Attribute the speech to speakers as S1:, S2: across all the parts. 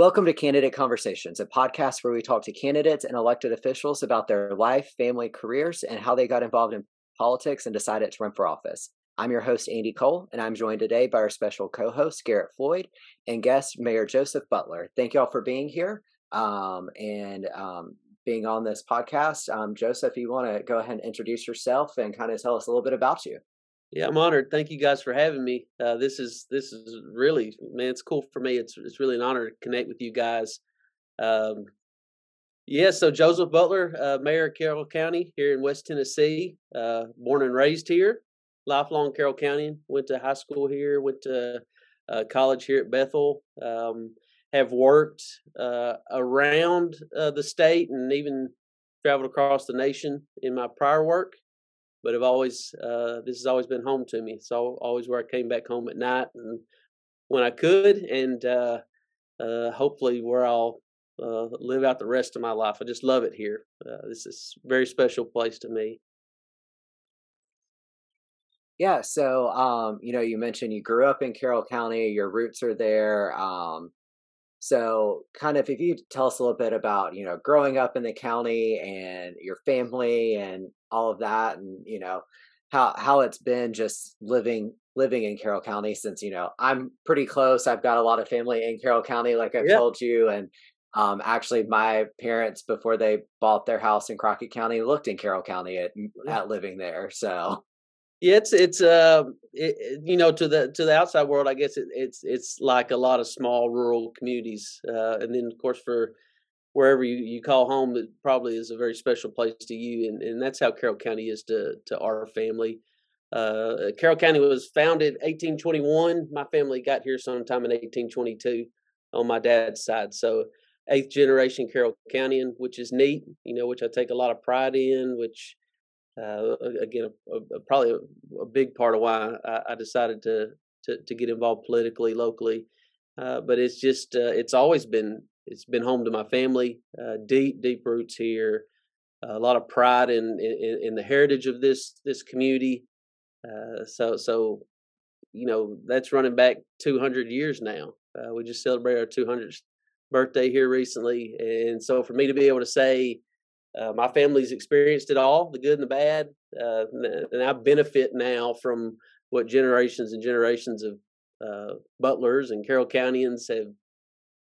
S1: Welcome to Candidate Conversations, a podcast where we talk to candidates and elected officials about their life, family, careers, and how they got involved in politics and decided to run for office. I'm your host, Andy Cole, and I'm joined today by our special co host, Garrett Floyd, and guest, Mayor Joseph Butler. Thank you all for being here um, and um, being on this podcast. Um, Joseph, you want to go ahead and introduce yourself and kind of tell us a little bit about you?
S2: Yeah, I'm honored. Thank you guys for having me. Uh, this is this is really man, it's cool for me. It's it's really an honor to connect with you guys. Um, yeah, so Joseph Butler, uh, Mayor of Carroll County here in West Tennessee, uh, born and raised here, lifelong Carroll County. Went to high school here, went to uh, college here at Bethel. Um, have worked uh, around uh, the state and even traveled across the nation in my prior work but have always uh, this has always been home to me. So always where I came back home at night and when I could, and uh, uh, hopefully where I'll uh, live out the rest of my life. I just love it here. Uh, this is a very special place to me.
S1: Yeah, so um, you know, you mentioned you grew up in Carroll County. Your roots are there. Um, so, kind of, if you tell us a little bit about, you know, growing up in the county and your family and all of that, and you know, how how it's been just living living in Carroll County since you know I'm pretty close. I've got a lot of family in Carroll County, like I've told you, and um, actually, my parents before they bought their house in Crockett County looked in Carroll County at at living there. So
S2: yeah, it's it's uh it, you know to the to the outside world, I guess it, it's it's like a lot of small rural communities, uh, and then of course for wherever you, you call home, it probably is a very special place to you, and, and that's how Carroll County is to to our family. Uh, Carroll County was founded 1821. My family got here sometime in 1822 on my dad's side, so eighth generation Carroll County, which is neat, you know, which I take a lot of pride in, which uh, again, a, a, probably a, a, big part of why I, I decided to, to, to get involved politically locally. Uh, but it's just uh, it's always been it's been home to my family. Uh, deep deep roots here. a lot of pride in, in, in the heritage of this this community. Uh, so so you know that's running back 200 years now. Uh, we just celebrated our 200th birthday here recently, and so for me to be able to say uh, my family's experienced it all, the good and the bad, uh, and I benefit now from what generations and generations of uh, butlers and Carroll Countyans have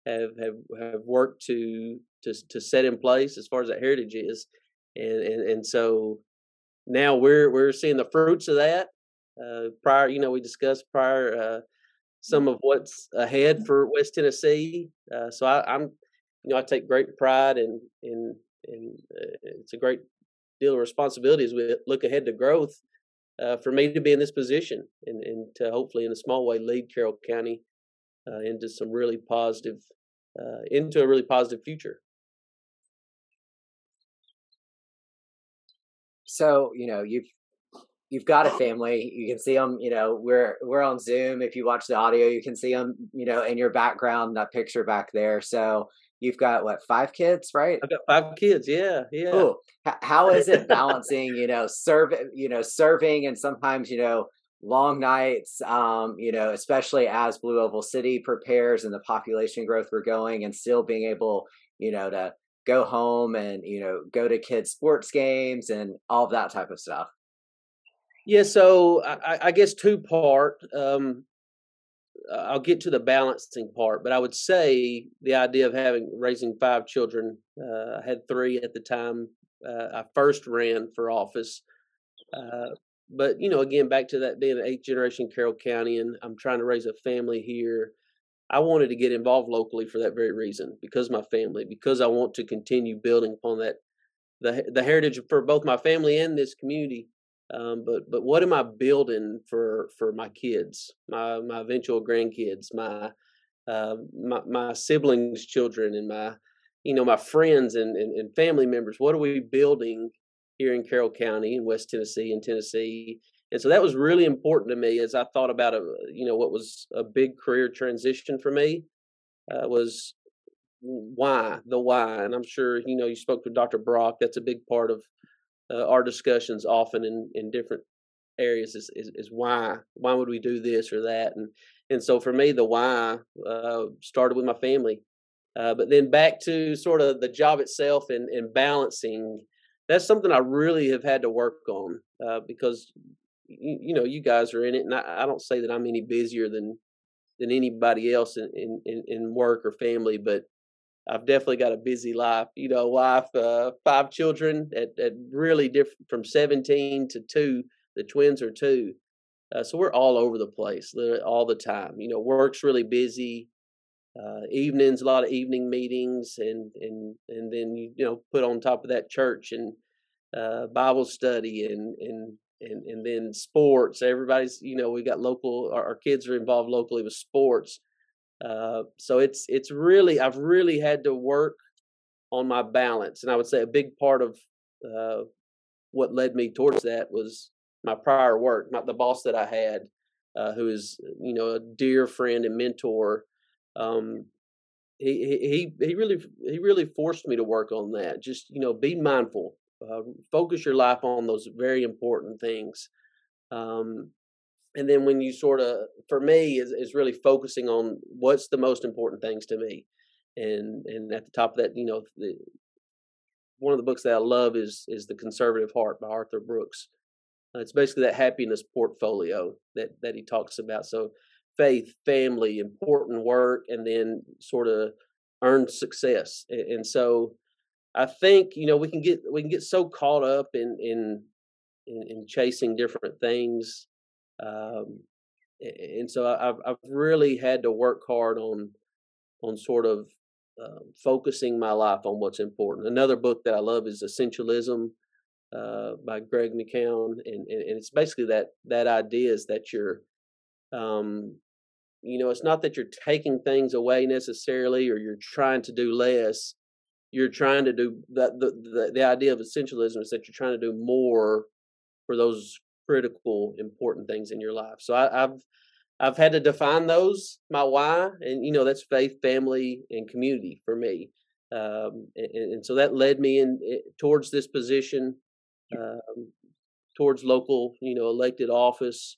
S2: have have have worked to to to set in place as far as that heritage is, and and, and so now we're we're seeing the fruits of that. Uh, prior, you know, we discussed prior uh, some of what's ahead for West Tennessee. Uh, so I, I'm, you know, I take great pride in and uh, it's a great deal of responsibility as we look ahead to growth uh, for me to be in this position and, and to hopefully in a small way lead Carroll County uh, into some really positive uh, into a really positive future.
S1: So you know you've you've got a family. You can see them. You know we're we're on Zoom. If you watch the audio, you can see them. You know in your background that picture back there. So You've got what five kids, right?
S2: I've got five kids. Yeah, yeah.
S1: Ooh, how is it balancing? you know, serve you know serving and sometimes you know long nights. Um, you know, especially as Blue Oval City prepares and the population growth we're going, and still being able you know to go home and you know go to kids sports games and all of that type of stuff.
S2: Yeah, so I, I guess two part. Um, I'll get to the balancing part, but I would say the idea of having raising five children. Uh, I had three at the time uh, I first ran for office. Uh, but you know, again, back to that being an eighth generation Carroll County, and I'm trying to raise a family here. I wanted to get involved locally for that very reason, because my family, because I want to continue building upon that the the heritage for both my family and this community. Um, but but what am I building for for my kids, my my eventual grandkids, my uh, my, my siblings' children, and my you know my friends and, and, and family members? What are we building here in Carroll County in West Tennessee and Tennessee? And so that was really important to me as I thought about a you know what was a big career transition for me uh, was why the why and i'm sure you know you spoke to dr brock that's a big part of uh, our discussions often in, in different areas is, is, is, why why would we do this or that and and so for me the why uh, started with my family Uh, but then back to sort of the job itself and, and balancing. That's something I really have had to work on uh, because you, you, know you guys are in it, and I, I, don't say that I'm any busier than than anybody else in, in, in work or family, but I've definitely got a busy life. You know, wife, uh, five children at, at really different from 17 to two. The twins are two. Uh, so we're all over the place all the time. You know, work's really busy. Uh, evenings, a lot of evening meetings, and and and then you, know put on top of that church and uh, Bible study and and and and then sports. Everybody's you know we got local. Our, our kids are involved locally with sports. Uh, so it's it's really I've really had to work on my balance, and I would say a big part of uh, what led me towards that was my prior work, not the boss that I had, uh, who is you know a dear friend and mentor. Um, he he he really he really forced me to work on that. Just you know, be mindful, uh, focus your life on those very important things. Um, and then when you sort of, for me, is is really focusing on what's the most important things to me, and and at the top of that, you know, the, one of the books that I love is is The Conservative Heart by Arthur Brooks. Uh, it's basically that happiness portfolio that that he talks about. So faith, family, important work, and then sort of earned success. And, so I think you know we can get we can get so caught up in in in, in chasing different things, um, and so I've I've really had to work hard on on sort of uh, focusing my life on what's important. Another book that I love is Essentialism uh, by Greg McKeown, and, and, and it's basically that that idea is that you're, um, you know, it's not that you're taking things away necessarily, or you're trying to do less. You're trying to do that. The, the the idea of essentialism is that you're trying to do more for those critical, important things in your life. So I, I've I've had to define those my why, and you know that's faith, family, and community for me. Um, and, and, so that led me in, in towards this position um, towards local, you know, elected office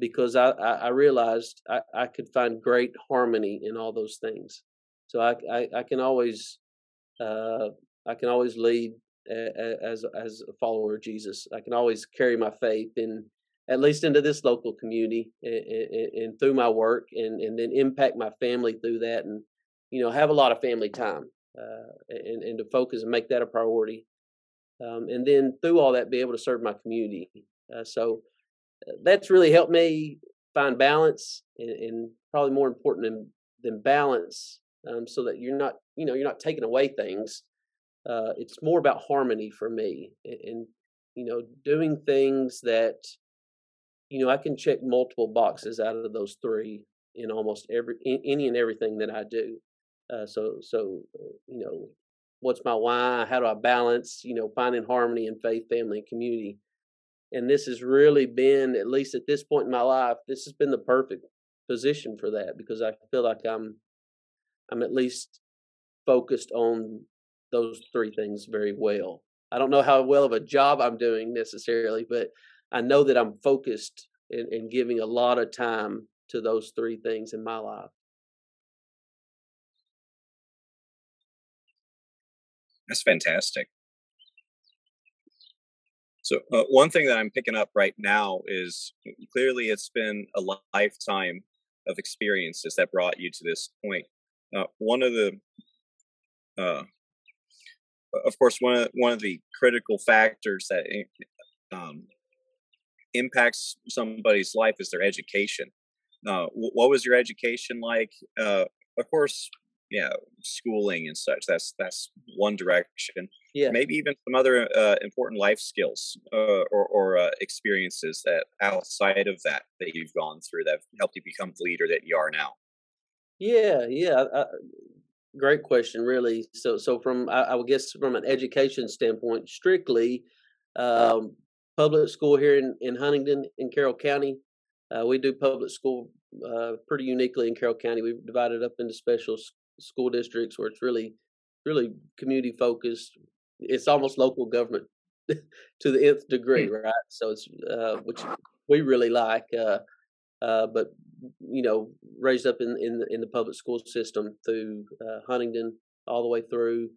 S2: because I, I, realized I, I, could find great harmony in all those things. So I, I, I can always uh, I can always lead as as a follower of Jesus. I can always carry my faith in at least into this local community and, and, and through my work and, and then impact my family through that and you know have a lot of family time uh, and, and to focus and make that a priority um, and then through all that be able to serve my community uh, so that's really helped me find balance and, and probably more important than, than balance um, so that you're not you know you're not taking away things. Uh, it's more about harmony for me and, and, you know doing things that you know i can check multiple boxes out of those three in almost every in, any and everything that i do. Uh, so so uh, you know what's my why? How do i balance you know finding harmony in faith family and community and this has really been at least at this point in my life this has been the perfect position for that because i feel like i'm i'm at least focused on those three things very well i don't know how well of a job i'm doing necessarily but i know that i'm focused and, and giving a lot of time to those three things in my life
S3: That's fantastic. So uh, one thing that I'm picking up right now is clearly it's been a lifetime of experiences that brought you to this point. Uh, one of the, uh, of course, one of one of the critical factors that um, impacts somebody's life is their education. Uh, what was your education like? Uh, of course, yeah schooling and such that's that's one direction yeah. maybe even some other uh, important life skills uh, or, or uh, experiences that outside of that that you've gone through that helped you become the leader that you are now.
S2: Yeah yeah I, great question really. So so from I, I, would guess from an education standpoint strictly um, public school here in, in huntingdon in carroll county uh, we do public school uh, pretty uniquely in Carroll County. We've divided up into special school districts where it's really really community focused it's almost local government to the nth degree hmm. right so it's uh, which we really like uh, uh, but you know, raised up in in the, in the public school system through uh, Huntingdon all the way through.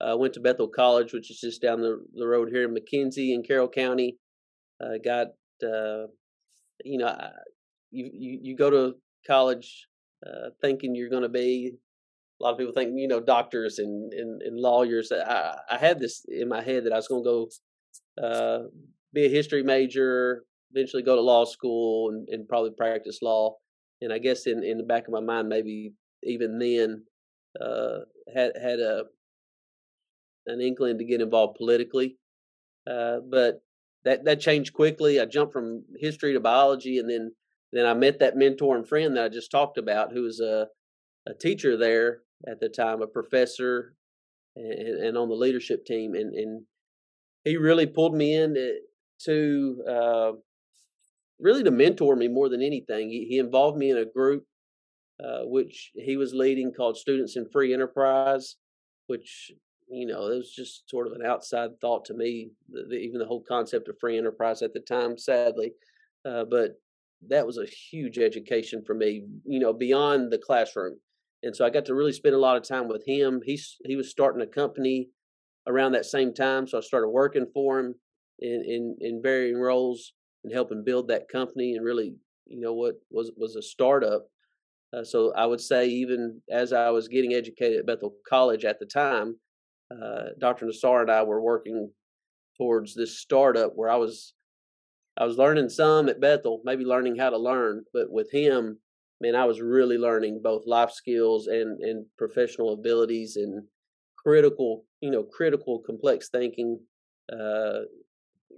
S2: Uh, went to Bethel College, which is just down the, the road here in McKenzie in Carroll County. Uh, got uh, you know, you, you you go to college uh, thinking you're going to be. A lot of people think you know doctors and and, and lawyers. I, I had this in my head that I was going to go uh, be a history major, eventually go to law school and, and probably practice law. And I guess in, in the back of my mind, maybe even then, uh, had had a an inkling to get involved politically. Uh, but that that changed quickly. I jumped from history to biology, and then then I met that mentor and friend that I just talked about, who was a a teacher there at the time, a professor, and, and on the leadership team, and and he really pulled me in to uh, really to mentor me more than anything. He, he involved me in a group uh, which he was leading called Students in Free Enterprise, which you know it was just sort of an outside thought to me. The, the, even the whole concept of free enterprise at the time, sadly, uh, but that was a huge education for me. You know, beyond the classroom, and so I got to really spend a lot of time with him. He's he was starting a company around that same time, so I started working for him in in, in varying roles and helping build that company and really you know what was was a startup uh, so i would say even as i was getting educated at bethel college at the time uh, dr nassar and i were working towards this startup where i was i was learning some at bethel maybe learning how to learn but with him man i was really learning both life skills and and professional abilities and critical you know critical complex thinking uh,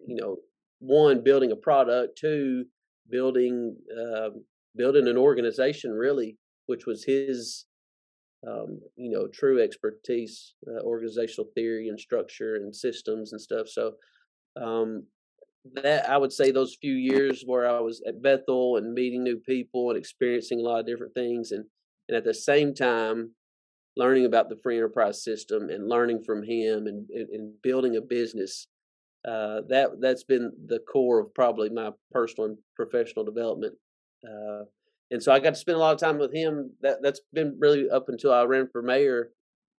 S2: you know one building a product, two building uh, building an organization really, which was his um, you know true expertise, uh, organizational theory and structure and systems and stuff. So um, that I would say those few years where I was at Bethel and meeting new people and experiencing a lot of different things and and at the same time learning about the free enterprise system and learning from him and, and, building a business uh, that that's been the core of probably my personal and professional development. Uh, and so I got to spend a lot of time with him. That that's been really up until I ran for mayor.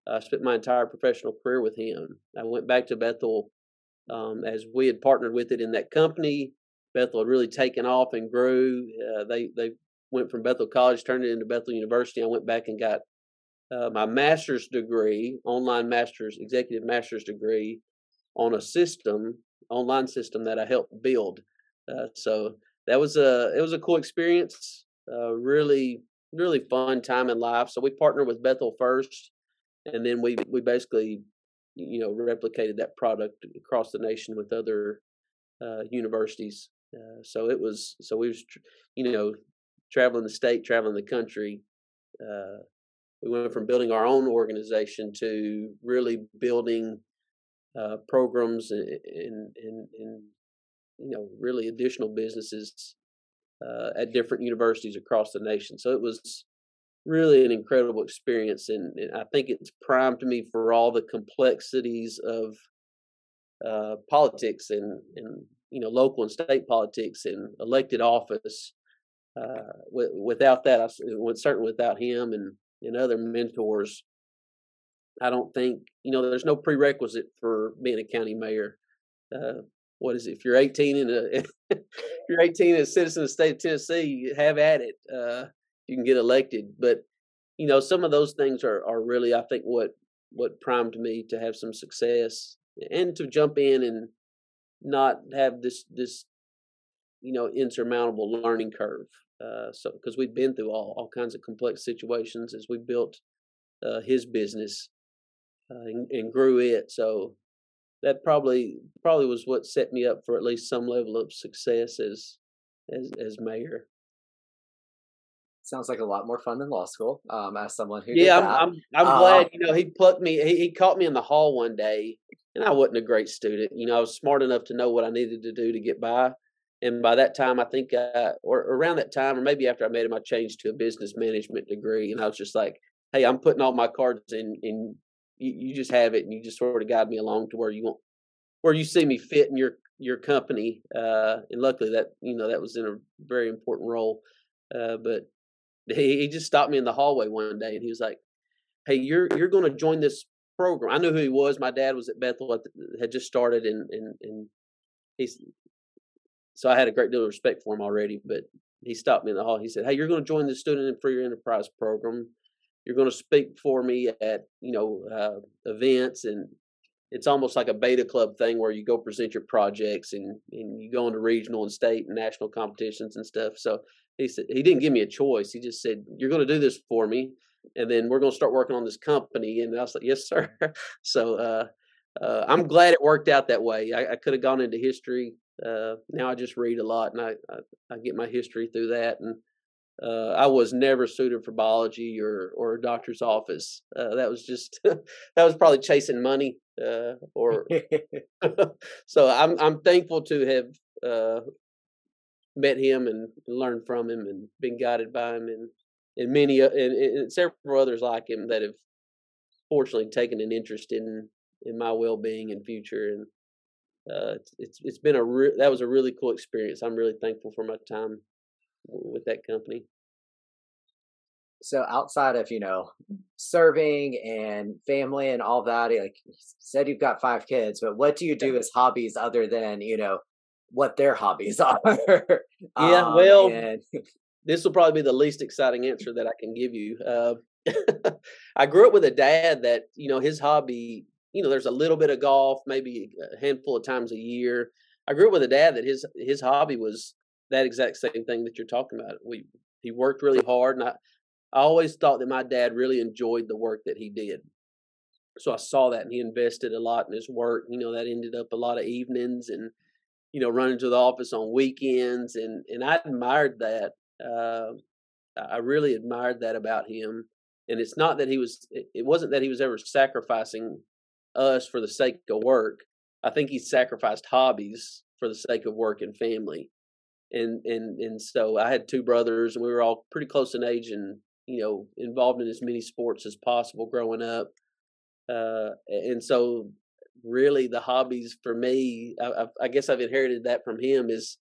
S2: I spent my entire professional career with him. I went back to Bethel um, as we had partnered with it in that company. Bethel had really taken off and grew. Uh, they they went from Bethel College, turned it into Bethel University. I went back and got uh, my master's degree, online master's, executive master's degree on a system, online system that I helped build. Uh, so that was a it was a cool experience. Uh, really really fun time in life. So we partnered with Bethel first, and then we we basically you know replicated that product across the nation with other uh, universities. Uh, so it was so we was you know traveling the state, traveling the country. Uh, we went from building our own organization to really building uh, programs and, and, and, and, you know really additional businesses uh, at different universities across the nation. So it was really an incredible experience, and, and I think it's primed me for all the complexities of uh, politics and and you know local and state politics and elected office. Uh, without that, I, certainly without him and and other mentors, I don't think you know. There's no prerequisite for being a county mayor. Uh, what is it? If you're 18 and a, if you're 18 and a citizen of the state of Tennessee, have at it. Uh, you can get elected. But you know, some of those things are are really, I think, what what primed me to have some success and to jump in and not have this this you know insurmountable learning curve. Uh, so because we've been through all all kinds of complex situations as we built uh, his business uh, and, and, grew it. So that probably probably was what set me up for at least some level of success as as as mayor.
S1: Sounds like a lot more fun than law school. Um, as someone who
S2: yeah, I'm, I'm, I'm uh, glad. You know, he plucked me. He, he caught me in the hall one day, and I wasn't a great student. You know, I was smart enough to know what I needed to do to get by. And by that time, I think, uh, or around that time, or maybe after I made him, I changed to a business management degree. And I was just like, "Hey, I'm putting all my cards in in you, you just have it and you just sort of guide me along to where you want where you see me fit in your your company uh and luckily that you know that was in a very important role uh, but he, he just stopped me in the hallway one day and he was like, "Hey, you're you're going to join this program." I knew who he was. My dad was at Bethel, at the, had just started, and and and he's so I had a great deal of respect for him already. But he stopped me in the hall. He said, "Hey, you're going to join the Student and Free Enterprise program. You're going to speak for me at you know uh, events and." It's almost like a beta club thing where you go present your projects and, and you go into regional and state and national competitions and stuff. So he said he didn't give me a choice. He just said, "You're going to do this for me, and then we're going to start working on this company." And I was like, "Yes, sir." so uh, uh, I'm glad it worked out that way. I, I could have gone into history. Uh, now I just read a lot, and I, I, I get my history through that. And uh, I was never suited for biology or or a doctor's office. Uh, that was just that was probably chasing money. Uh, or so I'm I'm thankful to have met him and learned from him and been guided by him and and many and, and several others like him that have fortunately taken an interest in in my well-being and future and uh, it's it's been a re- that was a really cool experience. I'm really thankful for my time with that company.
S1: So outside of you know serving and family and all that, like you said, you've got five kids, but what do you do as hobbies other than you know what their hobbies are.
S2: yeah, um, well, and... this will probably be the least exciting answer that I can give you. Uh, I grew up with a dad that you know his hobby. You know, there's a little bit of golf, maybe a handful of times a year. I grew up with a dad that his his hobby was that exact same thing that you're talking about. We he worked really hard, and I I always thought that my dad really enjoyed the work that he did. So I saw that, and he invested a lot in his work. You know, that ended up a lot of evenings and you know, running to the office on weekends, and and I admired that. Uh, I really admired that about him. And it's not that he was. It wasn't that he was ever sacrificing us for the sake of work. I think he sacrificed hobbies for the sake of work and family. And and and so I had two brothers, and we were all pretty close in age, and you know, involved in as many sports as possible growing up. Uh, and so really the hobbies for me I, I, guess i've inherited that from him is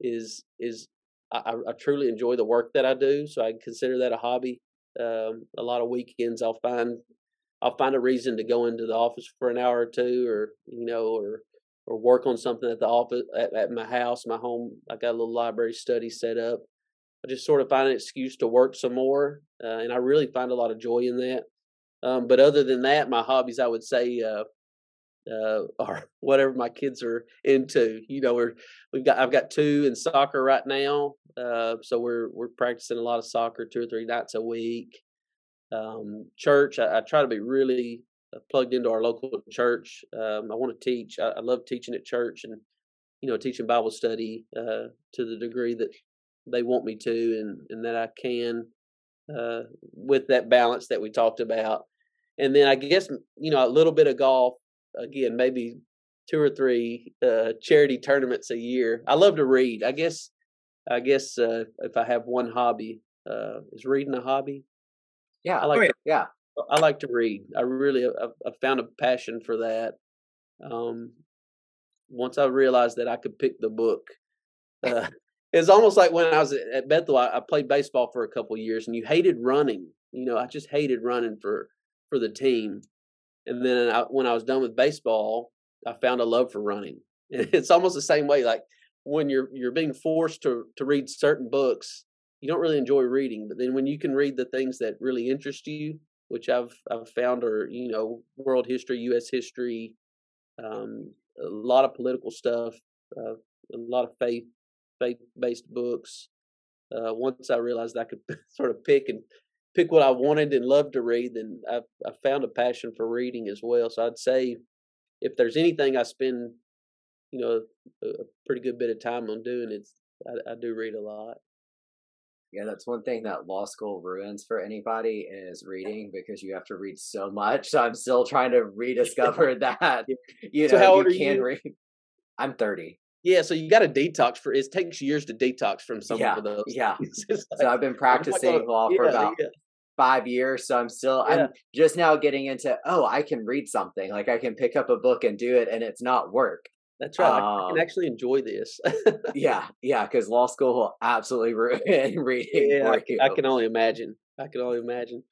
S2: is is I, I, truly enjoy the work that i do so i consider that a hobby. Um, a lot of weekends i'll find i'll find a reason to go into the office for an hour or two or you know or or work on something at the office at, at my house my home i got a little library study set up. I just sort of find an excuse to work some more uh, and i really find a lot of joy in that. Um, but other than that my hobbies i would say uh, uh, or whatever my kids are into. You know, we're we've got I've got two in soccer right now, uh, so we're we're practicing a lot of soccer two or three nights a week. Um, church, I, I, try to be really uh, plugged into our local church. Um, I want to teach. I, I, love teaching at church and you know teaching Bible study uh, to the degree that they want me to and and that I can uh, with that balance that we talked about. And then I guess you know a little bit of golf again maybe two or three uh, charity tournaments a year. I love to read. I guess I guess uh, if I have one hobby, uh, is reading a hobby.
S1: Yeah,
S2: I like.
S1: Oh, yeah. yeah.
S2: I like to read. I really I've, I've found a passion for that. Um, once I realized that I could pick the book, uh, it's almost like when I was at Bethel. I, I played baseball for a couple years, and you hated running. You know, I just hated running for for the team. And then I, when I was done with baseball, I found a love for running. And it's almost the same way. Like when you're you're being forced to to read certain books, you don't really enjoy reading. But then when you can read the things that really interest you, which I've I've found are you know world history, U.S. history, um, a lot of political stuff, uh, a lot of faith faith based books. Uh, once I realized I could sort of pick and pick what I wanted and loved to read, then I, I found a passion for reading as well. So I'd say if there's anything I spend, you know, a, a pretty good bit of time on doing, it's I, I do read a lot.
S1: Yeah, that's one thing that law school ruins for anybody is reading because you have to read so much. So I'm still trying to rediscover that. You so know, you can you? read. I'm 30.
S2: Yeah, so you got to detox for it takes years to detox from some
S1: yeah,
S2: of those.
S1: Yeah. like, so I've been practicing law for yeah, about yeah five years. So I'm still. I'm just now getting into, oh, I can read something. Like I can pick up a book and do it and it's not work.
S2: That's right. Um, I can um actually enjoy this.
S1: yeah, yeah, because law school will absolutely ruin reading
S2: yeah, I, I, can only imagine. I can only imagine.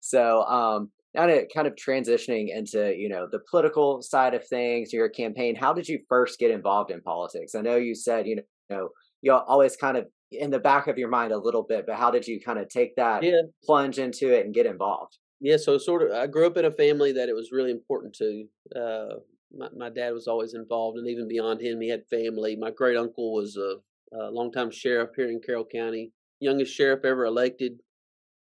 S1: So, um, now to kind of transitioning into you know the political side of things, your campaign. How did you first get involved in politics? I know you said you know you always kind of in the back of your mind a little bit, but how did you kind of take that
S2: yeah.
S1: plunge into it and get involved?
S2: Yeah, so sort of, I grew up in a family that it was really important to. Uh, my, my dad was always involved, and even beyond him, he had family. My great uncle was a, a longtime sheriff here in Carroll County, youngest sheriff ever elected.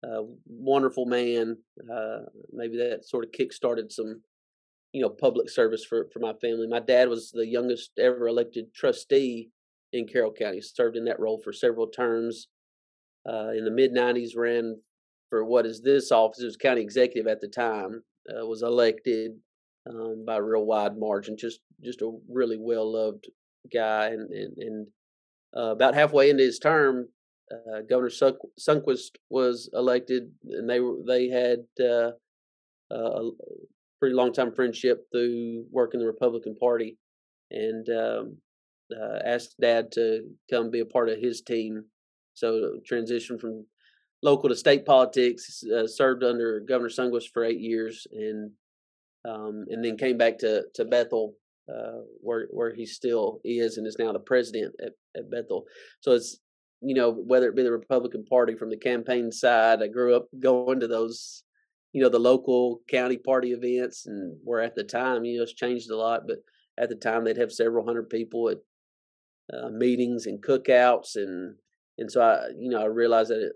S2: Uh, wonderful man. Uh, maybe that sort of kick-started some, you know, public service for for my family. My dad was the youngest ever elected trustee in Carroll County. Served in that role for several terms. Uh, in the mid '90s, ran for what is this office. It was county executive at the time. Uh, was elected um, by a real wide margin. Just just a really well loved guy, and and, and uh, about halfway into his term, uh, Governor Sundquist was elected, and they they had uh, a pretty long time friendship through working the Republican Party, and um, uh, asked Dad to come be a part of his team. So transition from local to state politics. Uh, served under Governor Sundquist for eight years, and um, and then came back to to Bethel, uh, where where he still is and is now the president at, at Bethel. So it's you know whether it be the Republican Party from the campaign side. I grew up going to those you know the local county party events, and where at the time you know it's changed a lot, but at the time they'd have several hundred people at uh, meetings and cookouts and and so I you know I realized that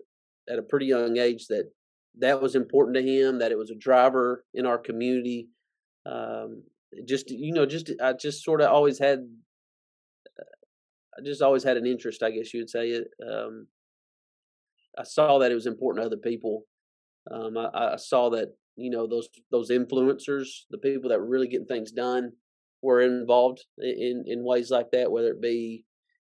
S2: at a pretty young age that that was important to him that it was a driver in our community um, just you know just I just sort of always had I just always had an interest I guess you would say it um, I saw that it was important to other people um, I, I saw that you know those those influencers the people that were really getting things done were involved in in ways like that, whether it be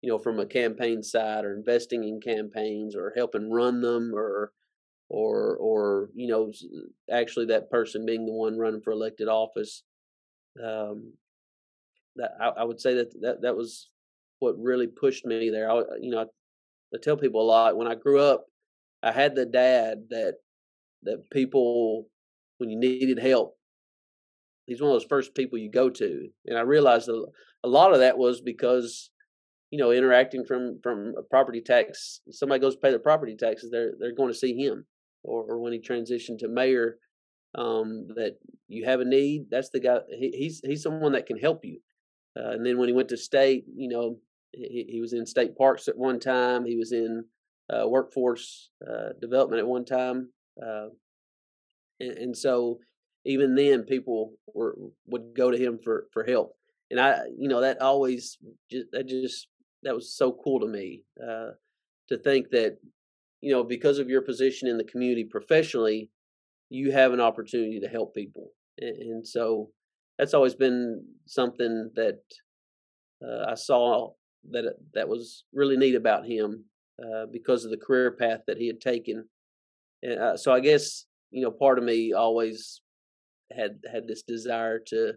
S2: you know from a campaign side or investing in campaigns or helping run them or or or you know actually that person being the one running for elected office um that I, I would say that that that was what really pushed me there. I you know I, I tell people a lot when I grew up I had the dad that that people when you needed help he's one of those first people you go to and i realized a, a lot of that was because you know interacting from from a property tax somebody goes pay their property taxes they're they're going to see him or, or when he transitioned to mayor um, that you have a need that's the guy he, he's he's someone that can help you. Uh, and then when he went to state you know he, he was in state parks at one time he was in uh, workforce uh, development at one time uh, and, and so even then people were would go to him for for help and i you know that always just that just that was so cool to me uh, to think that you know because of your position in the community professionally you have an opportunity to help people and, and so that's always been something that uh, i saw that that was really neat about him uh, because of the career path that he had taken. And uh, so i guess you know part of me always had had this desire to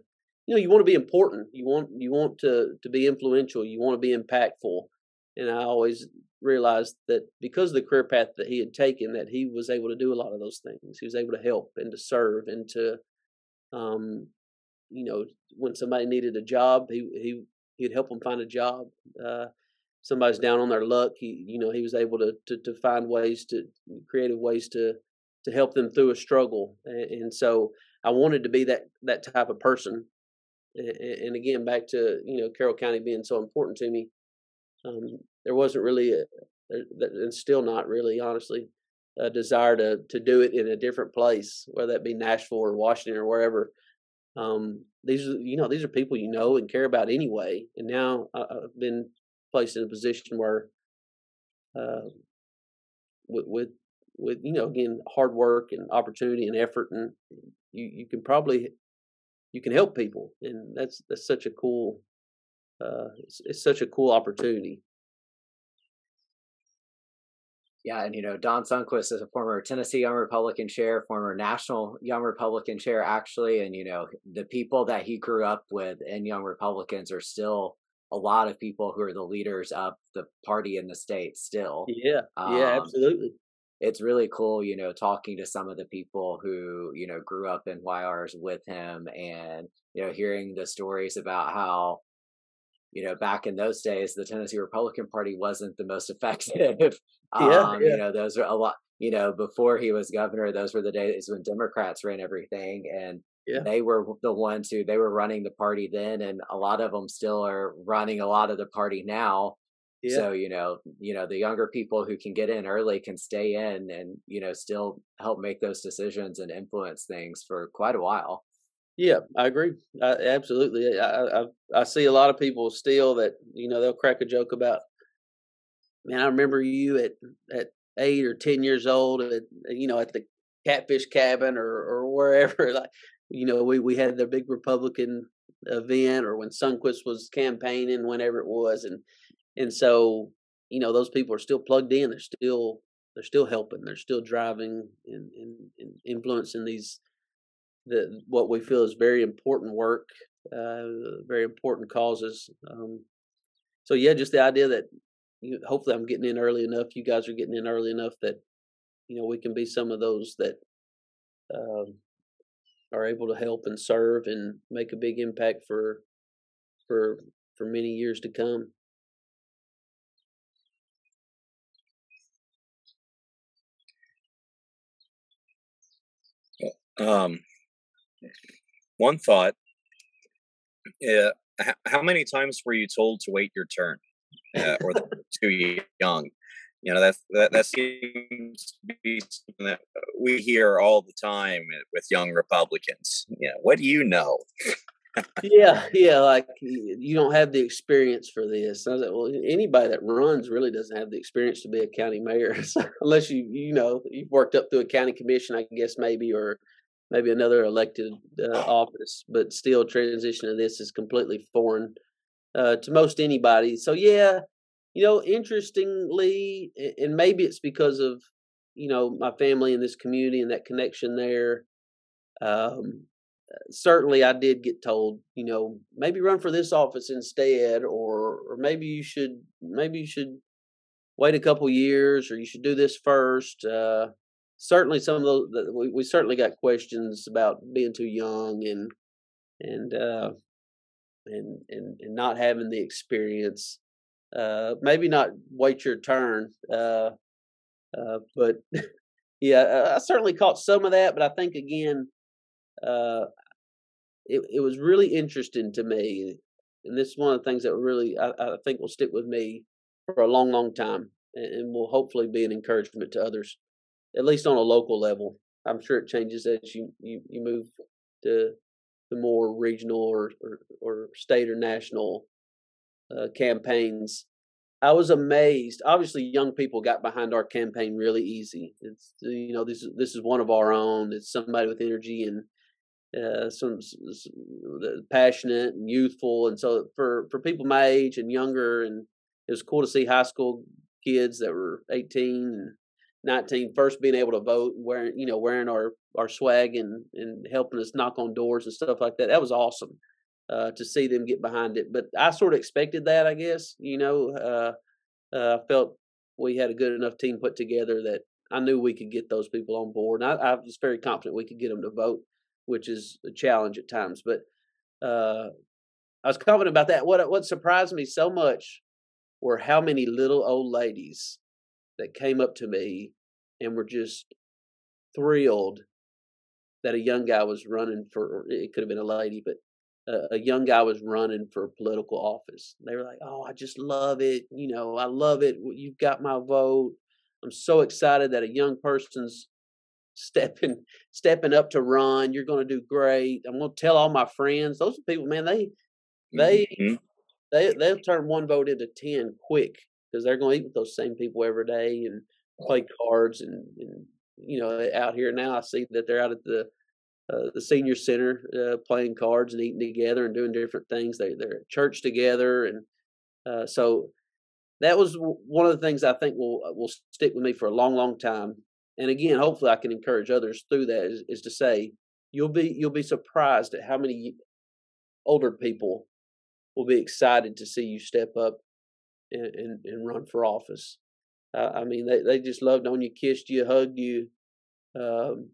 S2: you know you want to be important. You want you want to to be influential. You want to be impactful. And i always realized that because of the career path that he had taken that he was able to do a lot of those things. He was able to help and to serve and to um you know when somebody needed a job he he he'd help them find a job uh somebody's down on their luck he you know he was able to to, to find ways to creative ways to to help them through a struggle and, and so I wanted to be that that type of person. And, again, back to you know Carroll County being so important to me, um, there wasn't really, a, and still not really, honestly, a desire to to do it in a different place, whether that be Nashville or Washington or wherever. Um, these are you know these are people you know and care about anyway. And now I've been placed in a position where, uh, with, with with you know again hard work and opportunity and effort and you you can probably you can help people, and that's that's such a cool uh, it's, it's such a cool opportunity.
S1: Yeah, and you know, Don Sundquist is a former Tennessee Young Republican chair, former National Young Republican chair, actually, and you know, the people that he grew up with in Young Republicans are still a lot of people who are the leaders of the party in the state still.
S2: Yeah, yeah,
S1: Um,
S2: absolutely.
S1: it's really cool, you know, talking to some of the people who, you know, grew up in YRs with him and, you know, hearing the stories about how, you know, back in those days, the Tennessee Republican Party wasn't the most effective.
S2: Yeah,
S1: Um,
S2: yeah,
S1: you know, those are a lot, you know, before he was governor, those were the days when Democrats ran everything and
S2: yeah,
S1: they were the ones who they were running the party then and a lot of them still are running a lot of the party now
S2: yeah.
S1: so you know you know the younger people who can get in early can stay in and you know still help make those decisions and influence things for quite a while
S2: Yeah, I agree. I, absolutely. I, I I I see a lot of people still that you know they'll crack a joke about. Man, I remember you at at eight or ten years old, at, you know, at the Catfish Cabin or or wherever. Like, you know, we we had the big Republican event, or when Sundquist was campaigning, whenever it was, and and so you know those people are still plugged in. They're still they're still helping. They're still driving and and, and influencing these the what we feel is very important work, uh, very important causes. Um, so yeah, just the idea that you, hopefully I'm getting in early enough. You guys are getting in early enough that you know we can be some of those that um, are able to help and serve and make a big impact for for for many years to come.
S3: Um, one thought: uh, how many times were you told to wait your turn, uh, or too young? You know that that that seems to be something that we hear all the time with young Republicans. Know, what do you know?
S2: yeah, yeah, like you don't have the experience for this. I was like, well, anybody that runs really doesn't have the experience to be a county mayor, unless you you know you've worked up through a county commission, I guess maybe, or maybe another elected uh, office. But still, transition to this is completely foreign uh, to most anybody. So yeah, you know, interestingly, and maybe it's because of you know my family in this community and that connection there. Um, certainly I did get told, you know, maybe run for this office instead, or or maybe you should maybe you should wait a couple years, or you should do this first. Uh, certainly, some of those we, we certainly got questions about being too young and and uh, and and and not having the experience. Uh, maybe not wait your turn. Uh, uh, but yeah, I I certainly caught some of that. But I think again, uh, it it was really interesting to me, and this is one of the things that really I, I think will stick with me for a long, long time, and will hopefully be an encouragement to others, at least on a local level. I'm sure it changes as you you, you move to the more regional or or, or state or national uh, campaigns. I was amazed. Obviously, young people got behind our campaign really easy. It's you know this is this is one of our own. It's somebody with energy and uh, some s- s- passionate and youthful, and so for for people my age and younger, and it was cool to see high school kids that were 18 and 19 first being able to vote, wearing you know wearing our our swag and and helping us knock on doors and stuff like that. That was awesome uh, to see them get behind it. But I sort of expected that, I guess. You know, uh, uh, I felt we had a good enough team put together that I knew we could get those people on board, and I, I was very confident we could get them to vote, which is a challenge at times. But uh, I was confident about that. What what surprised me so much were how many little old ladies that came up to me and were just thrilled that a young guy was running for. or It could have been a lady, but a, a young guy was running for political office. They were like, "Oh, I just love it. You know, I love it. You've got my vote. I'm so excited that a young person's stepping stepping up to run. You're going to do great. I'm going to tell all my friends. Those are people, man. They they
S3: Mhm.
S2: they they'll turn one vote into ten quick because they're going to eat with those same people every day and play cards and, and you know out here now I see that they're out at the uh, the senior center uh, playing cards and eating together and doing different things. They they're at church together and uh, so that was one of the things I think will will stick with me for a long, long time. And again, hopefully, I can encourage others through that. Is, is to say you'll be you'll be surprised at how many older people will be excited to see you step up and and, and run for office. Uh, I mean, they they just loved on you, kissed you, hugged you. Um,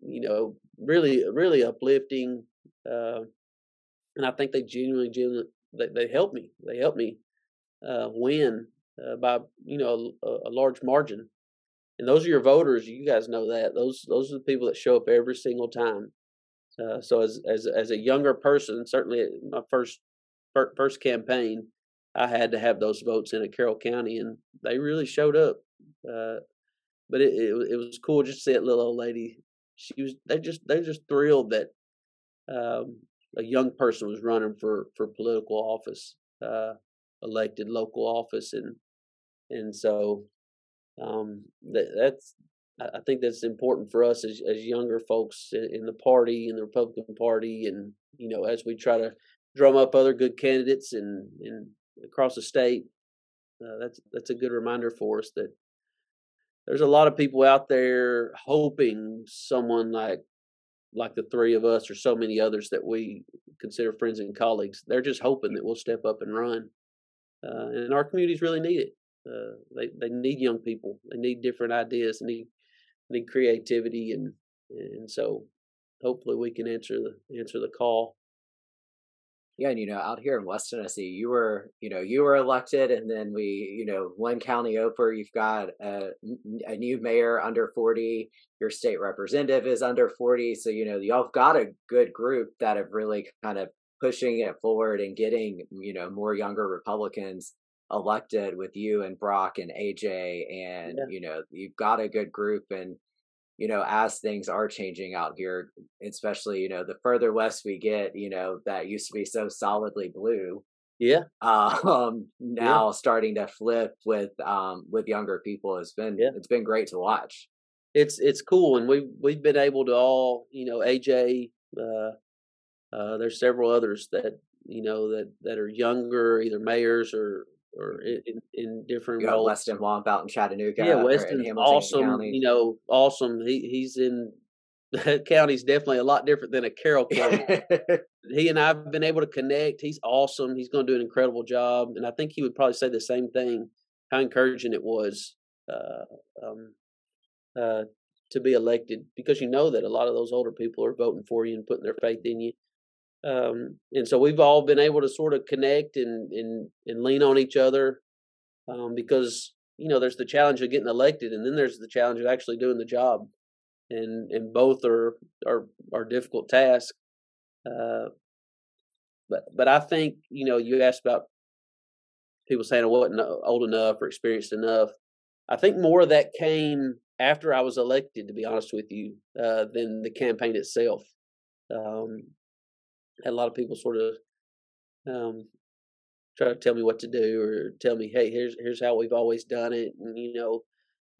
S2: you know, really, really uplifting. Uh, and I think they genuinely, genuinely, they, they helped me. They helped me uh, win uh, by you know a, a, large margin. And those are your voters. You guys know that. Those those are the people that show up every single time. Uh, so as as as a younger person, certainly my first first campaign, I had to have those votes in a Carroll County, and they really showed up. Uh, but it, it, it was cool just to see that little old lady. She was they just they just thrilled that um, a young person was running for for political office, uh, elected local office, and and so um, that, that's I think that's important for us as as younger folks in the party in the Republican Party, and you know as we try to drum up other good candidates and and across the state. Uh, that's that's a good reminder for us that there's a lot of people out there hoping someone like like the three of us or so many others that we consider friends and colleagues they're just hoping that we'll step up and run uh, and our communities really need it uh, they they need young people they need different ideas need need creativity and and so hopefully we can answer the answer the call
S1: yeah, and you know, out here in West Tennessee, you were, you know, you were elected, and then we, you know, one county over, you've got a, a new mayor under forty. Your state representative is under forty, so you know, y'all got a good group that have really kind of pushing it forward and getting, you know, more younger Republicans elected with you and Brock and AJ, and yeah. you know, you've got a good group, and you know, as things are changing out here, especially, you know, the further west we get, you know, that used to be so solidly blue.
S2: Yeah.
S1: Um, now yeah. starting to flip with um with younger people has been yeah. it's been great to watch.
S2: It's it's cool and we've we've been able to all, you know, AJ, uh uh there's several others that, you know, that that are younger, either mayors or or in, in different
S1: you roles. Weston Wamp out in Chattanooga.
S2: Yeah, Weston's awesome. County. You know, awesome. He he's in the county's definitely a lot different than a Carroll County. he and I've been able to connect. He's awesome. He's going to do an incredible job, and I think he would probably say the same thing. How encouraging it was uh, um, uh, to be elected because you know that a lot of those older people are voting for you and putting their faith in you um, and so we've all been able to sort of connect and and and lean on each other um, because you know there's the challenge of getting elected and then there's the challenge of actually doing the job and and both are are are difficult tasks uh, but but I think you know you asked about people saying I wasn't old enough or experienced enough. I think more of that came after I was elected to be honest with you uh, than the campaign itself. Um, had a lot of people sort of um, try to tell me what to do or tell me, hey, here's here's how we've always done it, and you know,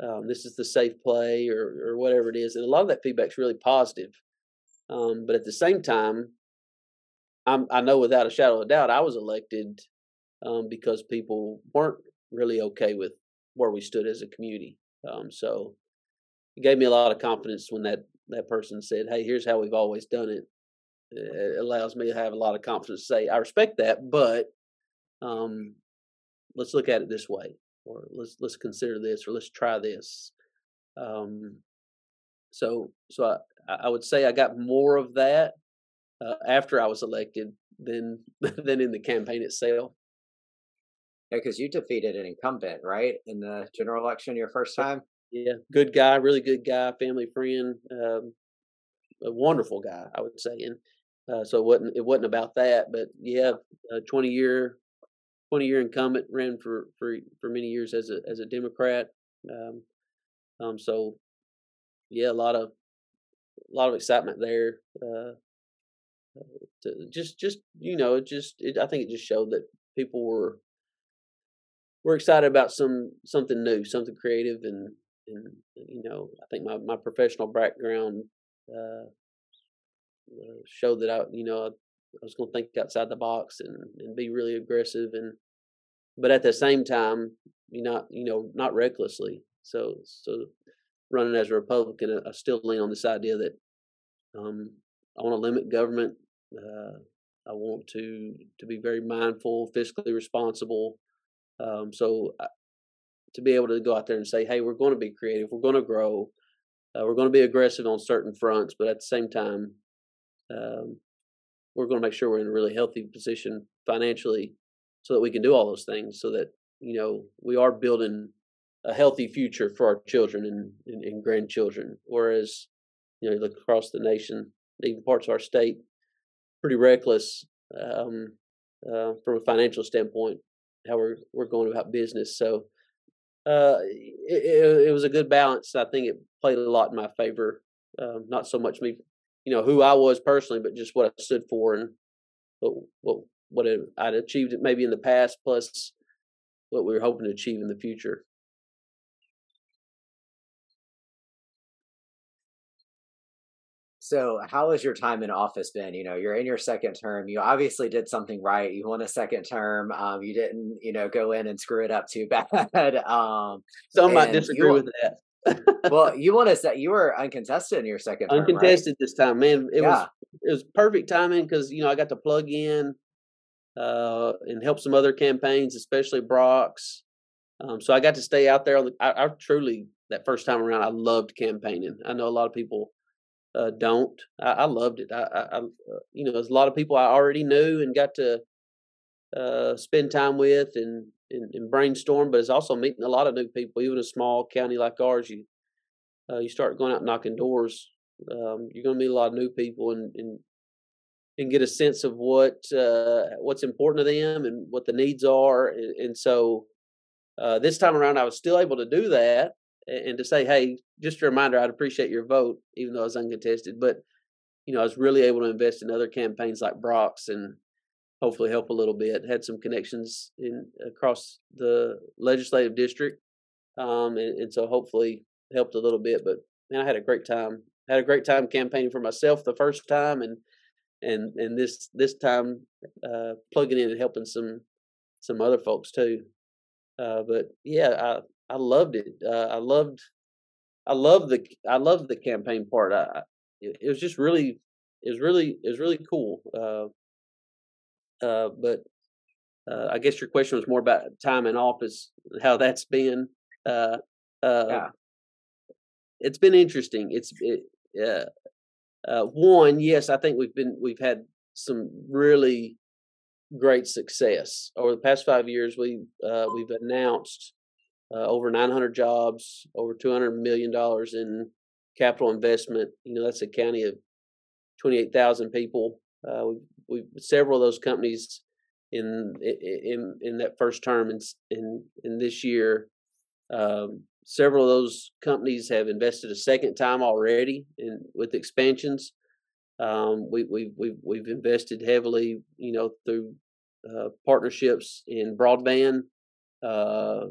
S2: um, this is the safe play or or whatever it is. And a lot of that feedback's really positive. Um, but at the same time, I'm, I know without a shadow of a doubt I was elected um, because people weren't really okay with where we stood as a community. Um, so it gave me a lot of confidence when that that person said, "Hey, here's how we've always done it," it allows me to have a lot of confidence to say I respect that, but um, let's look at it this way, or let's let's consider this, or let's try this. Um, so so I, I would say I got more of that uh, after I was elected than than in the campaign itself.
S1: Yeah, because you defeated an incumbent, right, in the general election your first time.
S2: Yeah, good guy, really good guy, family friend, um, a wonderful guy, I would say, and uh, so it wasn't it wasn't about that, but yeah, a twenty year twenty year incumbent ran for for for many years as a as a Democrat. Um, um, so yeah, a lot of a lot of excitement there. Uh, to just just you know, it just it, I think it just showed that people were were excited about some something new, something creative, and and you know, I think my my professional background uh, uh, showed that I, you know, I, was going to think outside the box and, and be really aggressive and but at the same time, you not you know not recklessly. So so running as a Republican, I still lean on this idea that um, I want to limit government. Uh, I want to to be very mindful, fiscally responsible. Um, so I, to be able to go out there and say, "Hey, we're going to be creative. We're going to grow. Uh, we're going to be aggressive on certain fronts, but at the same time, um, we're going to make sure we're in a really healthy position financially, so that we can do all those things. So that you know we are building a healthy future for our children and, and, and grandchildren. Whereas, you know, you look across the nation, even parts of our state, pretty reckless um, uh, from a financial standpoint, how we're we're going about business. So uh, it, it, was a good balance. I think it played a lot in my favor. Um, not so much me, you know, who I was personally, but just what I stood for and what what what I'd achieved maybe in the past, plus what we were hoping to achieve in the future.
S1: So, how has your time in office been? You know, you're in your second term. You obviously did something right. You won a second term. Um, you didn't, you know, go in and screw it up too bad. Um,
S2: Some might disagree you, with
S1: that. Well, you want to say you were uncontested in your second
S2: term, uncontested
S1: right?
S2: this time, man. It yeah. was it was perfect timing because you know I got to plug in uh, and help some other campaigns, especially Brock's. Um, so I got to stay out there. On the, I, I truly that first time around, I loved campaigning. I know a lot of people uh, don't. I, I, loved it. I, I, I, you know, there's a lot of people I already knew and got to uh, spend time with and, and, and brainstorm. But it's also meeting a lot of new people. Even a small county like ours, you uh, you start going out knocking doors. Um, you're going to meet a lot of new people and and, and get a sense of what uh, what's important to them and what the needs are. And, and so uh, this time around, I was still able to do that and to say, hey, just a reminder, I'd appreciate your vote, even though I was uncontested. But you know, I was really able to invest in other campaigns like Brock's and hopefully help a little bit. Had some connections in across the legislative district, um, and, and so hopefully helped a little bit. But man, I had a great time. Had a great time campaigning for myself the first time, and and and this this time uh, plugging in and helping some some other folks too. Uh, but yeah, I I loved it. Uh, I loved, I loved the, I loved the campaign part. I, it, was just really, it was really, it was really cool. Uh, uh, but uh, I guess your question was more about time in office, how that's been. Uh, uh, yeah. It's been interesting. It's it, uh, one, yes, I think we've been we've had some really great success over the past five years. We've uh, we've announced uh, over 900 jobs, over 200 million dollars in capital investment. You know, that's a county of 28,000 people. Uh, we we several of those companies in in in that first term in in, in this year. Um, several of those companies have invested a second time already in with expansions. Um, we, we, we've we've invested heavily, you know, through uh, partnerships in broadband, uh,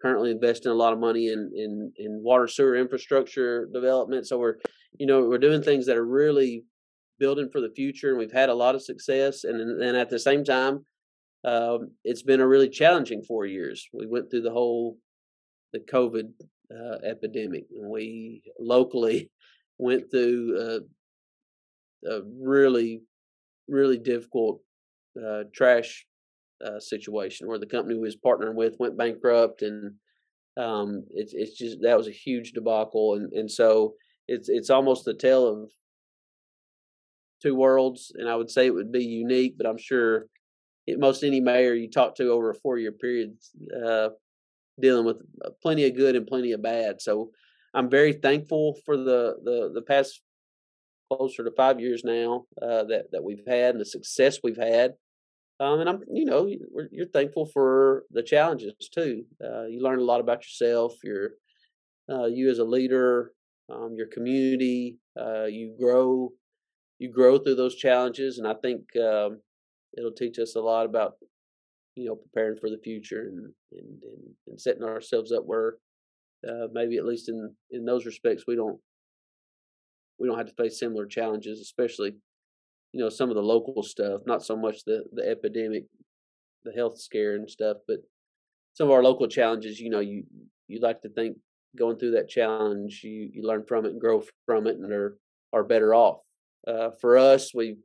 S2: currently investing a lot of money in in in water sewer infrastructure development. So we're you know we're doing things that are really building for the future, and we've had a lot of success. And then at the same time, um, it's been a really challenging four years. We went through the whole the COVID uh, epidemic, and we locally went through a, a really really difficult uh, trash uh, situation where the company we was partnering with went bankrupt, and um, it's it's just that was a huge debacle, and and so it's it's almost the tale of two worlds, and I would say it would be unique, but I'm sure it, most any mayor you talk to over a four year period uh, dealing with uh, plenty of good and plenty of bad. So I'm very thankful for the the the past closer to five years now uh, that that we've had and the success we've had. Um, and I'm, you know, you're thankful for the challenges too. Uh, you learn a lot about yourself, your, uh, you as a leader, um, your community. Uh, you grow, you grow through those challenges, and I think um, it'll teach us a lot about, you know, preparing for the future and and, and, and setting ourselves up where uh, maybe at least in in those respects we don't we don't have to face similar challenges, especially you know some of the local stuff, not so much the the epidemic the health scare and stuff. But some of our local challenges, you know, you you like to think going through that challenge, you you learn from it and grow from it, and are are better off. Uh, for us, we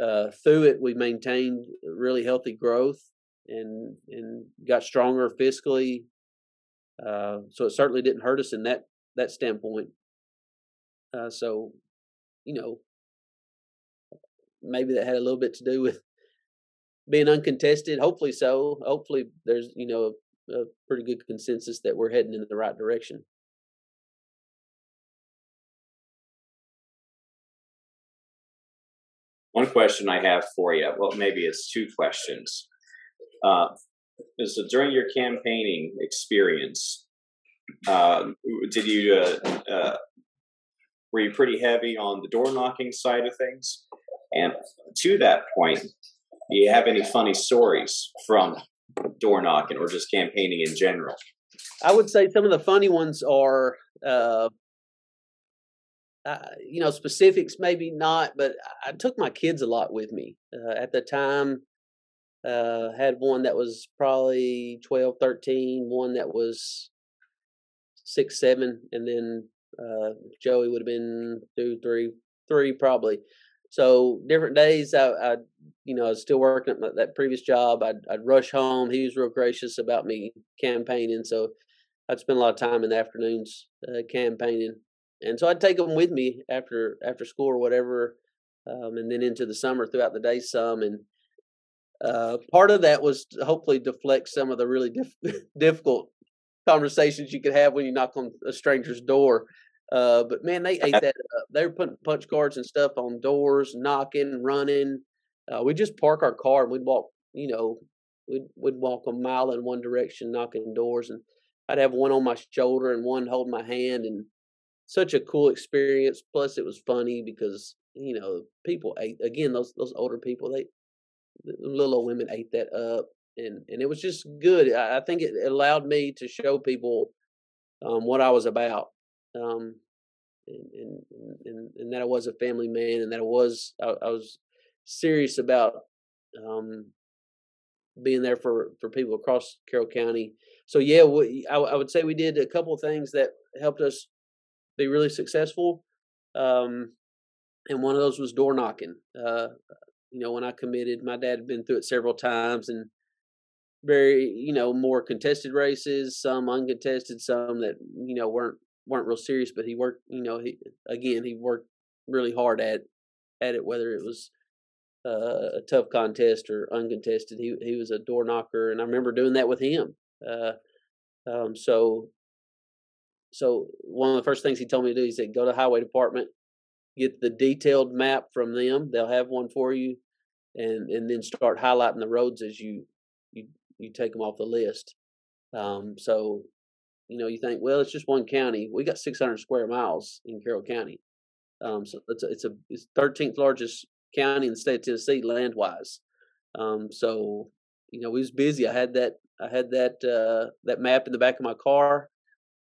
S2: uh, through it we maintained really healthy growth and and got stronger fiscally. Uh, so it certainly didn't hurt us in that that standpoint. Uh, so, you know, maybe that had a little bit to do with being uncontested. Hopefully so. Hopefully there's you know a, a pretty good consensus that we're heading in the right direction.
S4: One question I have for you, well, maybe it's two questions. Uh, so during your campaigning experience, uh, did you uh, uh, were you pretty heavy on the door knocking side of things? And to that point, do you have any funny stories from door knocking or just campaigning in general?
S2: I would say some of the funny ones are, uh, uh, you know, specifics maybe not, but I took my kids a lot with me. Uh, at the time, uh, had one that was probably 12, 13, one that was six, seven, and then uh, Joey would have been two, three, three probably. So different days, I, I, you know, I was still working at that previous job. I'd, I'd rush home. He was real gracious about me campaigning, so I'd spend a lot of time in the afternoons uh, campaigning, and so I'd take them with me after after school or whatever, um, and then into the summer throughout the day some. And uh, part of that was to hopefully deflect some of the really dif- difficult conversations you could have when you knock on a stranger's door. Uh, but man, they ate that up. They were putting punch cards and stuff on doors, knocking, running. Uh, we just park our car and we'd walk, you know, we'd we'd walk a mile in one direction, knocking doors, and I'd have one on my shoulder and one holding my hand, and such a cool experience. Plus, it was funny because you know people ate again. Those those older people, they little old women ate that up, and and it was just good. I, I think it allowed me to show people um, what I was about um, and, and, and, that I was a family man and that I was, I, I was serious about, um, being there for, for people across Carroll County. So yeah, we, I, I would say we did a couple of things that helped us be really successful. Um, and one of those was door knocking. Uh, you know, when I committed, my dad had been through it several times and very, you know, more contested races, some uncontested, some that, you know, weren't weren't real serious, but he worked. You know, he again he worked really hard at at it, whether it was uh, a tough contest or uncontested. He he was a door knocker, and I remember doing that with him. Uh, um, so so one of the first things he told me to do, he said, go to highway department, get the detailed map from them. They'll have one for you, and and then start highlighting the roads as you you you take them off the list. Um, so you know, you think, well, it's just one county. We got 600 square miles in Carroll County. Um, so it's a, it's a it's 13th largest county in the state of Tennessee land wise. Um, so you know, we was busy. I had that I had that uh, that map in the back of my car.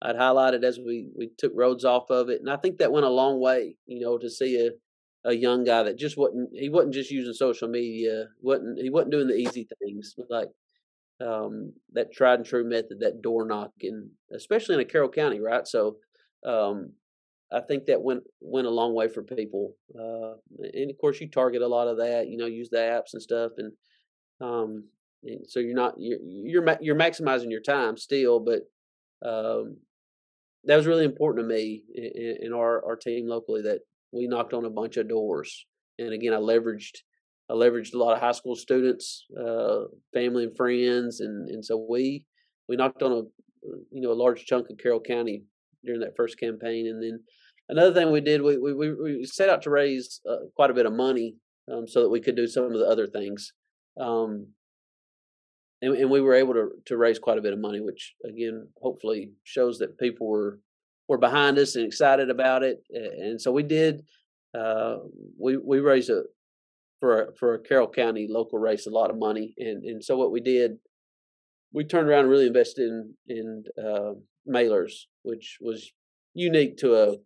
S2: I'd highlight it as we we took roads off of it, and I think that went a long way. You know, to see a a young guy that just wasn't he wasn't just using social media wasn't he wasn't doing the easy things like um, that tried and true method, that door knocking, especially in a Carroll County, right? So um, I think that went went a long way for people. Uh, and of course, you target a lot of that. You know, use the apps and stuff, and, um, and so you're not you're you're you're maximizing your time still, but um, that was really important to me in, in our our team locally that we knocked on a bunch of doors. And again, I leveraged I leveraged a lot of high school students, uh, family and friends, and and so we we knocked on a you know a large chunk of Carroll County during that first campaign, and then another thing we did we we we set out to raise uh, quite a bit of money um, so that we could do some of the other things, um, and, and we were able to to raise quite a bit of money, which again hopefully shows that people were were behind us and excited about it, and so we did. Uh, we we raised a, for a, for a Carroll County local race a lot of money, and and so what we did, we turned around and really invested in in uh, mailers, which was unique to a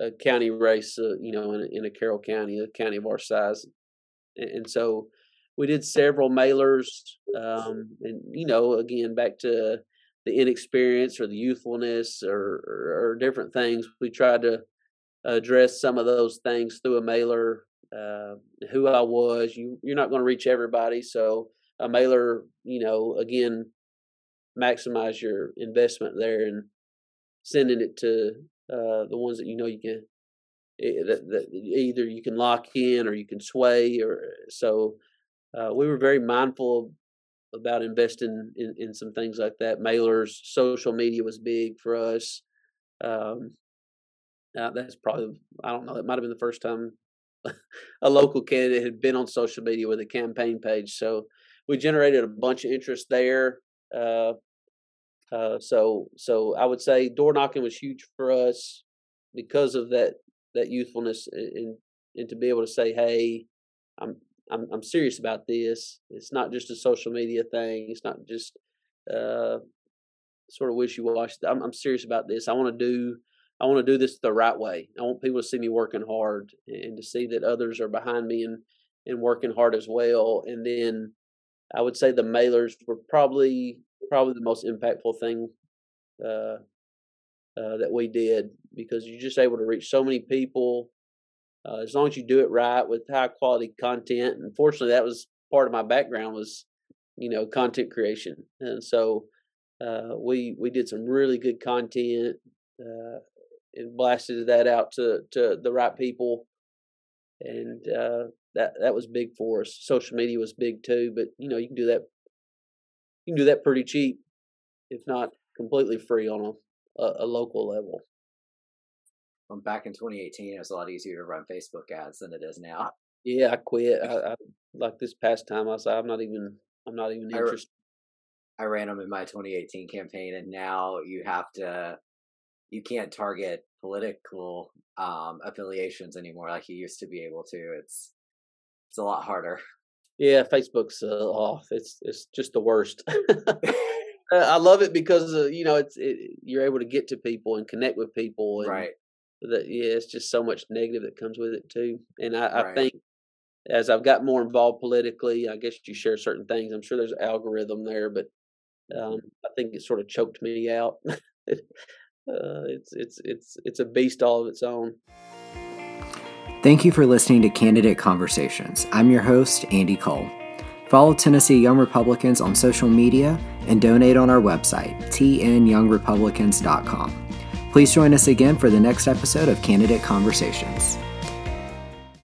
S2: a county race, uh, you know, in a, in a Carroll County, a county of our size, and, and so we did several mailers, um, and you know, again, back to the inexperience or the youthfulness or, or, or different things. We tried to address some of those things through a mailer. Uh, who I was, you you're not going to reach everybody, so a mailer, you know, again, maximize your investment there and sending it to uh, the ones that you know you can eh, that, that either you can lock in or you can sway or so uh, we were very mindful about investing in, in some things like that. Mailers, social media was big for us. Um, uh, that's probably I don't know. It might have been the first time a local candidate had been on social media with a campaign page. So we generated a bunch of interest there. Uh, uh, so so I would say door knocking was huge for us because of that that youthfulness and and to be able to say, hey, I'm I'm I'm serious about this. It's not just a social media thing. It's not just uh, sort of wishy washy. I'm, I'm serious about this. I want to do I want to do this the right way. I want people to see me working hard and to see that others are behind me and and working hard as well. And then I would say the mailers were probably probably the most impactful thing uh, uh, that we did because you're just able to reach so many people uh, as long as you do it right with high quality content. And fortunately, that was part of my background was, you know, content creation. And so uh, we we did some really good content uh, and blasted that out to to the right people, and uh, that that was big for us. Social media was big too, but you know, you can do that. You can do that pretty cheap, if not completely free on a, a, a local level
S1: um, back in 2018, it was a lot easier to run Facebook ads than it is now.
S2: Yeah, I quit. I, I like this past time. I was I'm not even. I'm not even interested.
S1: I, I ran them in my 2018 campaign, and now you have to. You can't target political um, affiliations anymore like you used to be able to. It's it's a lot harder.
S2: Yeah, Facebook's uh, off. It's it's just the worst. I love it because uh, you know it's it, you're able to get to people and connect with people, and,
S1: right?
S2: That yeah, it's just so much negative that comes with it too. And I, right. I think as I've got more involved politically, I guess you share certain things. I'm sure there's an algorithm there, but um, I think it sort of choked me out. uh, it's it's it's it's a beast all of its own.
S1: Thank you for listening to Candidate Conversations. I'm your host, Andy Cole. Follow Tennessee Young Republicans on social media and donate on our website, tnyoungrepublicans.com. Please join us again for the next episode of Candidate Conversations.